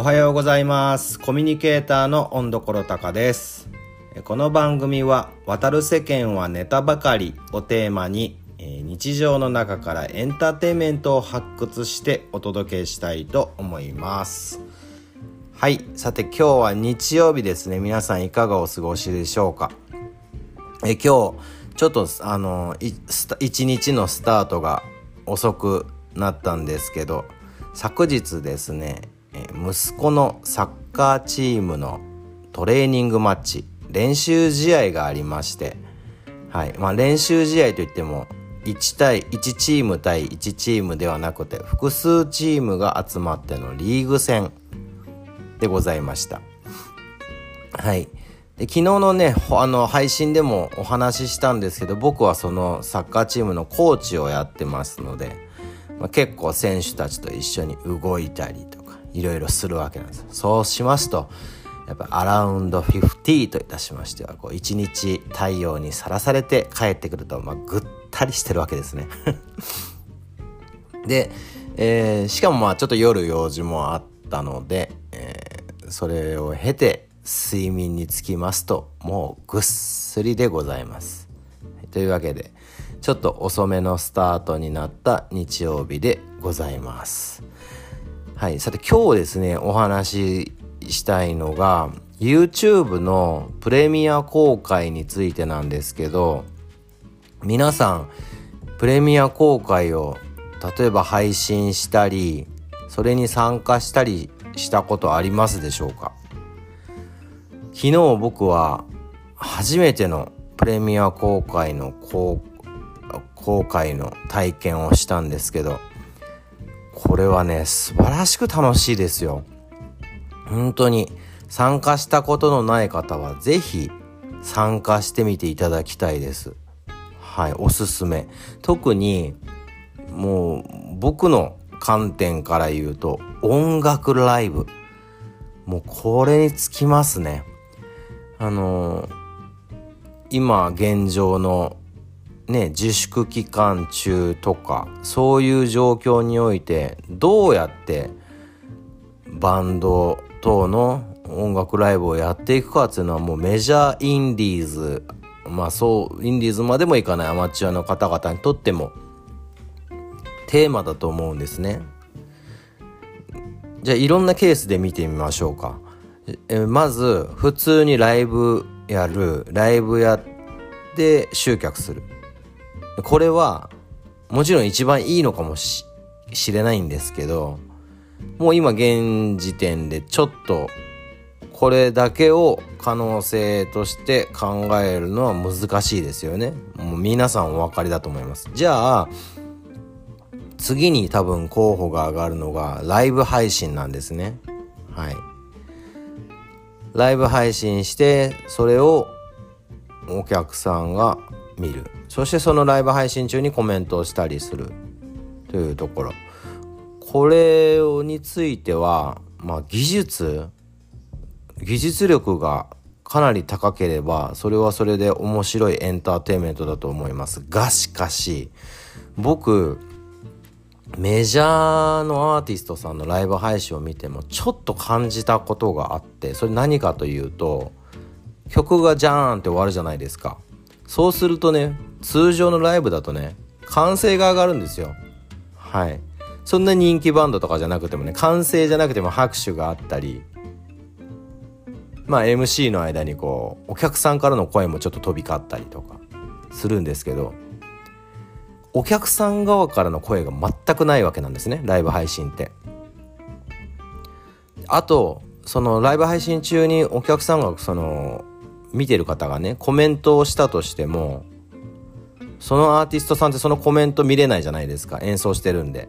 おはようございます。コミュニケーターの温所高です。この番組は渡る世間はネタばかりをテーマに日常の中からエンターテインメントを発掘してお届けしたいと思います。はい。さて今日は日曜日ですね。皆さんいかがお過ごしでしょうか？え今日ちょっとあの一日のスタートが遅くなったんですけど昨日ですね息子のサッカーチームのトレーニングマッチ練習試合がありまして、はいまあ、練習試合といっても1対1チーム対1チームではなくて複数チームが集まってのリーグ戦でございました。はい。で昨日のね、あの配信でもお話ししたんですけど、僕はそのサッカーチームのコーチをやってますので、まあ、結構選手たちと一緒に動いたりと、いろいろするわけなんです。そうしますと、やっぱアラウンド50といたしましては、こう一日太陽にさらされて帰ってくると、まあ、ぐったりしてるわけですね。で、えー、しかもまあちょっと夜用事もあったので、えー、それを経て睡眠につきますともうぐっすりでございます。というわけでちょっと遅めのスタートになった日曜日でございます。はい、さて今日ですねお話ししたいのが YouTube のプレミア公開についてなんですけど皆さんプレミア公開を例えば配信したりそれに参加したりしたことありますでしょうか？昨日僕は初めてのプレミア公開の公公開の体験をしたんですけどこれはね素晴らしく楽しいですよ。本当に参加したことのない方は是非参加してみていただきたいです。はいおすすめ。特にもう僕の観点から言うと音楽ライブ。もうこれにつきますね。あのー、今現状のね自粛期間中とかそういう状況においてどうやってバンド等の音楽ライブをやっていくかっていうのはもうメジャーインディーズまあそうインディーズまでもいかないアマチュアの方々にとってもテーマだと思うんですね。じゃあいろんなケースで見てみましょうか。えまず普通にライブやるライブやって集客するこれはもちろん一番いいのかもしれないんですけどもう今現時点でちょっとこれだけを可能性として考えるのは難しいですよね。もう皆さんお分かりだと思います。じゃあ次に多分候補が上がるのがライブ配信なんですね。はい。ライブ配信してそれをお客さんが見る。そしてそのライブ配信中にコメントをしたりするというところ。これについては、まあ、技術技術力がかなり高ければそれはそれで面白いエンターテインメントだと思います。がしかし僕メジャーのアーティストさんのライブ配信を見てもちょっと感じたことがあってそれ何かというと曲がジャーンって終わるじゃないですか。そうするとね通常のライブだとね歓声が上がるんですよ。はい。そんな人気バンドとかじゃなくてもね歓声じゃなくても拍手があったりまあ MC の間にこうお客さんからの声もちょっと飛び交ったりとかするんですけどお客さん側からの声が全くないわけなんですねライブ配信って。あとそのライブ配信中にお客さんがその見てる方がねコメントをしたとしてもそのアーティストさんってそのコメント見れないじゃないですか。演奏してるんで。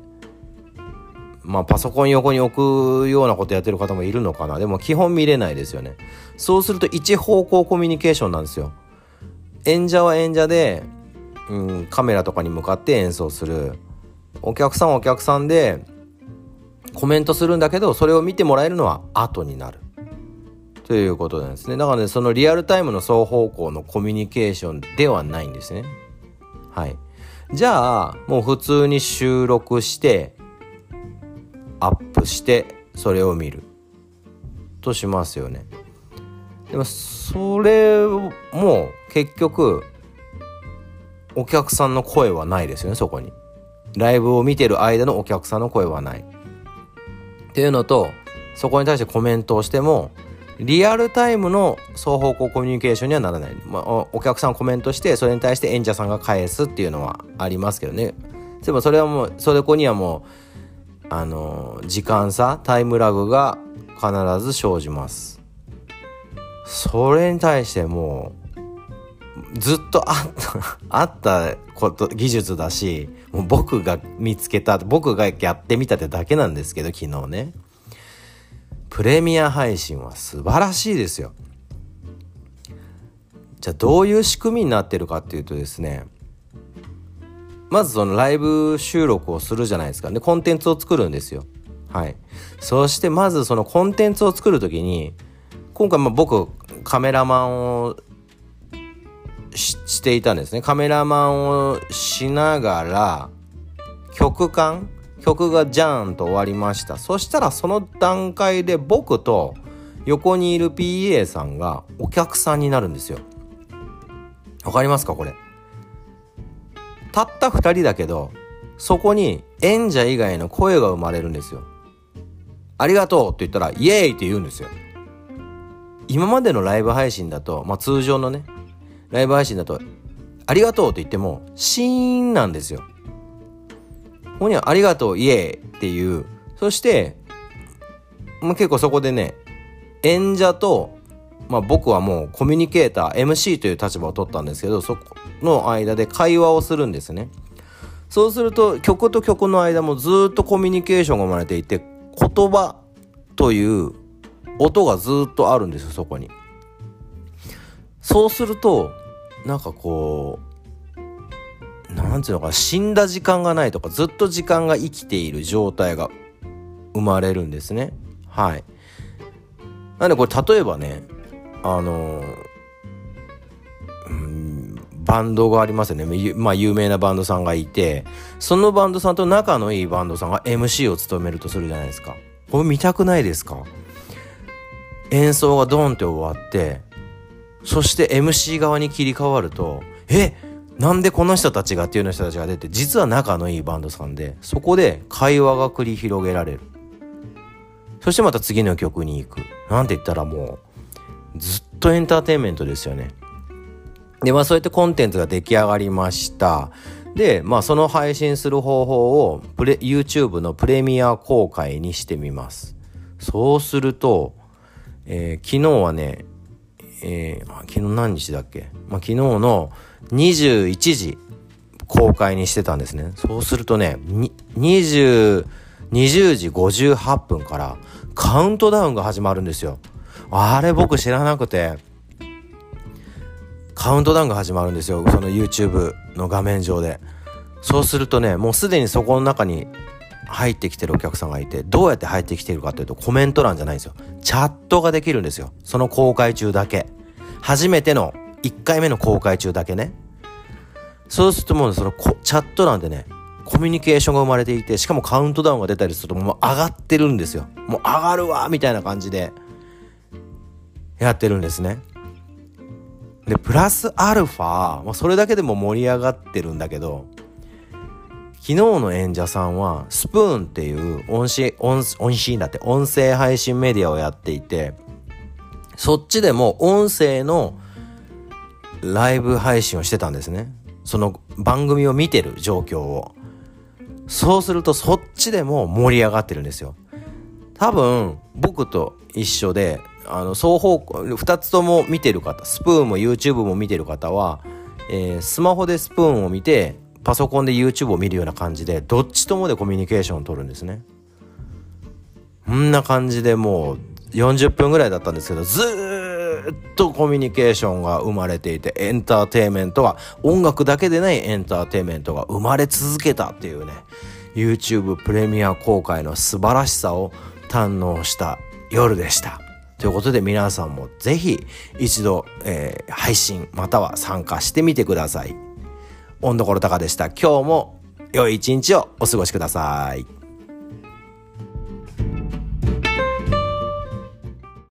まあパソコン横に置くようなことやってる方もいるのかな。でも基本見れないですよね。そうすると一方向コミュニケーションなんですよ。演者は演者でうん、カメラとかに向かって演奏する。お客さんはお客さんでコメントするんだけどそれを見てもらえるのは後になる。ということなんですね。だからねそのリアルタイムの双方向のコミュニケーションではないんですね。はい。じゃあもう普通に収録してアップしてそれを見るとしますよね。でもそれも結局お客さんの声はないですよねそこに。ライブを見てる間のお客さんの声はない。っていうのとそこに対してコメントをしてもリアルタイムの双方向コミュニケーションにはならない、まあ、お客さんコメントしてそれに対して演者さんが返すっていうのはありますけどね。でもそれはもうそれこにはもうあの時間差タイムラグが必ず生じます。それに対してもうずっとあった あったこと技術だしもう僕が見つけた僕がやってみたってだけなんですけど昨日ね。プレミア配信は素晴らしいですよ。じゃあどういう仕組みになってるかっていうとですねまずそのライブ収録をするじゃないですか。でコンテンツを作るんですよ。はい。そしてまずそのコンテンツを作る時に今回ま僕カメラマンをしていたんですね。カメラマンをしながら曲間曲がジャーンと終わりました。そしたらその段階で僕と横にいる PA さんがお客さんになるんですよ。わかりますかこれ。たった2人だけどそこに演者以外の声が生まれるんですよ。ありがとうって言ったらイエーイって言うんですよ。今までのライブ配信だと、まあ、通常のねライブ配信だとありがとうって言ってもシーンなんですよ。ここにはありがとう、イエーっていう。そして、まあ、結構そこでね、演者と、まあ、僕はもうコミュニケーター、MC という立場を取ったんですけど、そこの間で会話をするんですね。そうすると、曲と曲の間もずっとコミュニケーションが生まれていて、言葉という音がずっとあるんですよ、そこに。そうすると、なんかこう、なんていうのか死んだ時間がないとかずっと時間が生きている状態が生まれるんですね。はい。なんでこれ例えばねあのうんバンドがありますよね。まあ有名なバンドさんがいてそのバンドさんと仲のいいバンドさんが MC を務めるとするじゃないですか。これ見たくないですか？演奏がドンって終わってそして MC 側に切り替わるとえ？なんでこの人たちがっていうの人たちが出て実は仲のいいバンドさんでそこで会話が繰り広げられる。そしてまた次の曲に行く。なんて言ったらもうずっとエンターテインメントですよね。でまあそうやってコンテンツが出来上がりました。でまあその配信する方法をプレ YouTube のプレミア公開にしてみます。そうすると、えー、昨日はね、えー、昨日何日だっけ、まあ、昨日の21時公開にしてたんですね。そうするとね、20、20時58分からカウントダウンが始まるんですよ。あれ僕知らなくて、カウントダウンが始まるんですよ。その YouTube の画面上で。そうするとね、もうすでにそこの中に入ってきてるお客さんがいて、どうやって入ってきてるかというとコメント欄じゃないんですよ。チャットができるんですよ。その公開中だけ。初めての1回目の公開中だけね。そうするともうそのチャット欄でね、コミュニケーションが生まれていて、しかもカウントダウンが出たりするともう上がってるんですよ。もう上がるわみたいな感じでやってるんですね。で、プラスアルファ、まあ、それだけでも盛り上がってるんだけど、昨日の演者さんはスプーンっていう音声、音音声だって音声配信メディアをやっていて、そっちでも音声のライブ配信をしてたんですね。その番組を見てる状況を。そうするとそっちでも盛り上がってるんですよ。多分僕と一緒で、あの双方向、2つとも見てる方、スプーンも YouTube も見てる方は、えー、スマホでスプーンを見て、パソコンで YouTube を見るような感じで、どっちともでコミュニケーションを取るんですね。こんな感じでもう40分ぐらいだったんですけど、ずっとコミュニケーションが生まれていて、エンターテインメントが、音楽だけでないエンターテインメントが生まれ続けたっていうね、YouTube プレミア公開の素晴らしさを堪能した夜でした。ということで皆さんもぜひ一度、えー、配信または参加してみてください。温所高でした。今日も良い一日をお過ごしください。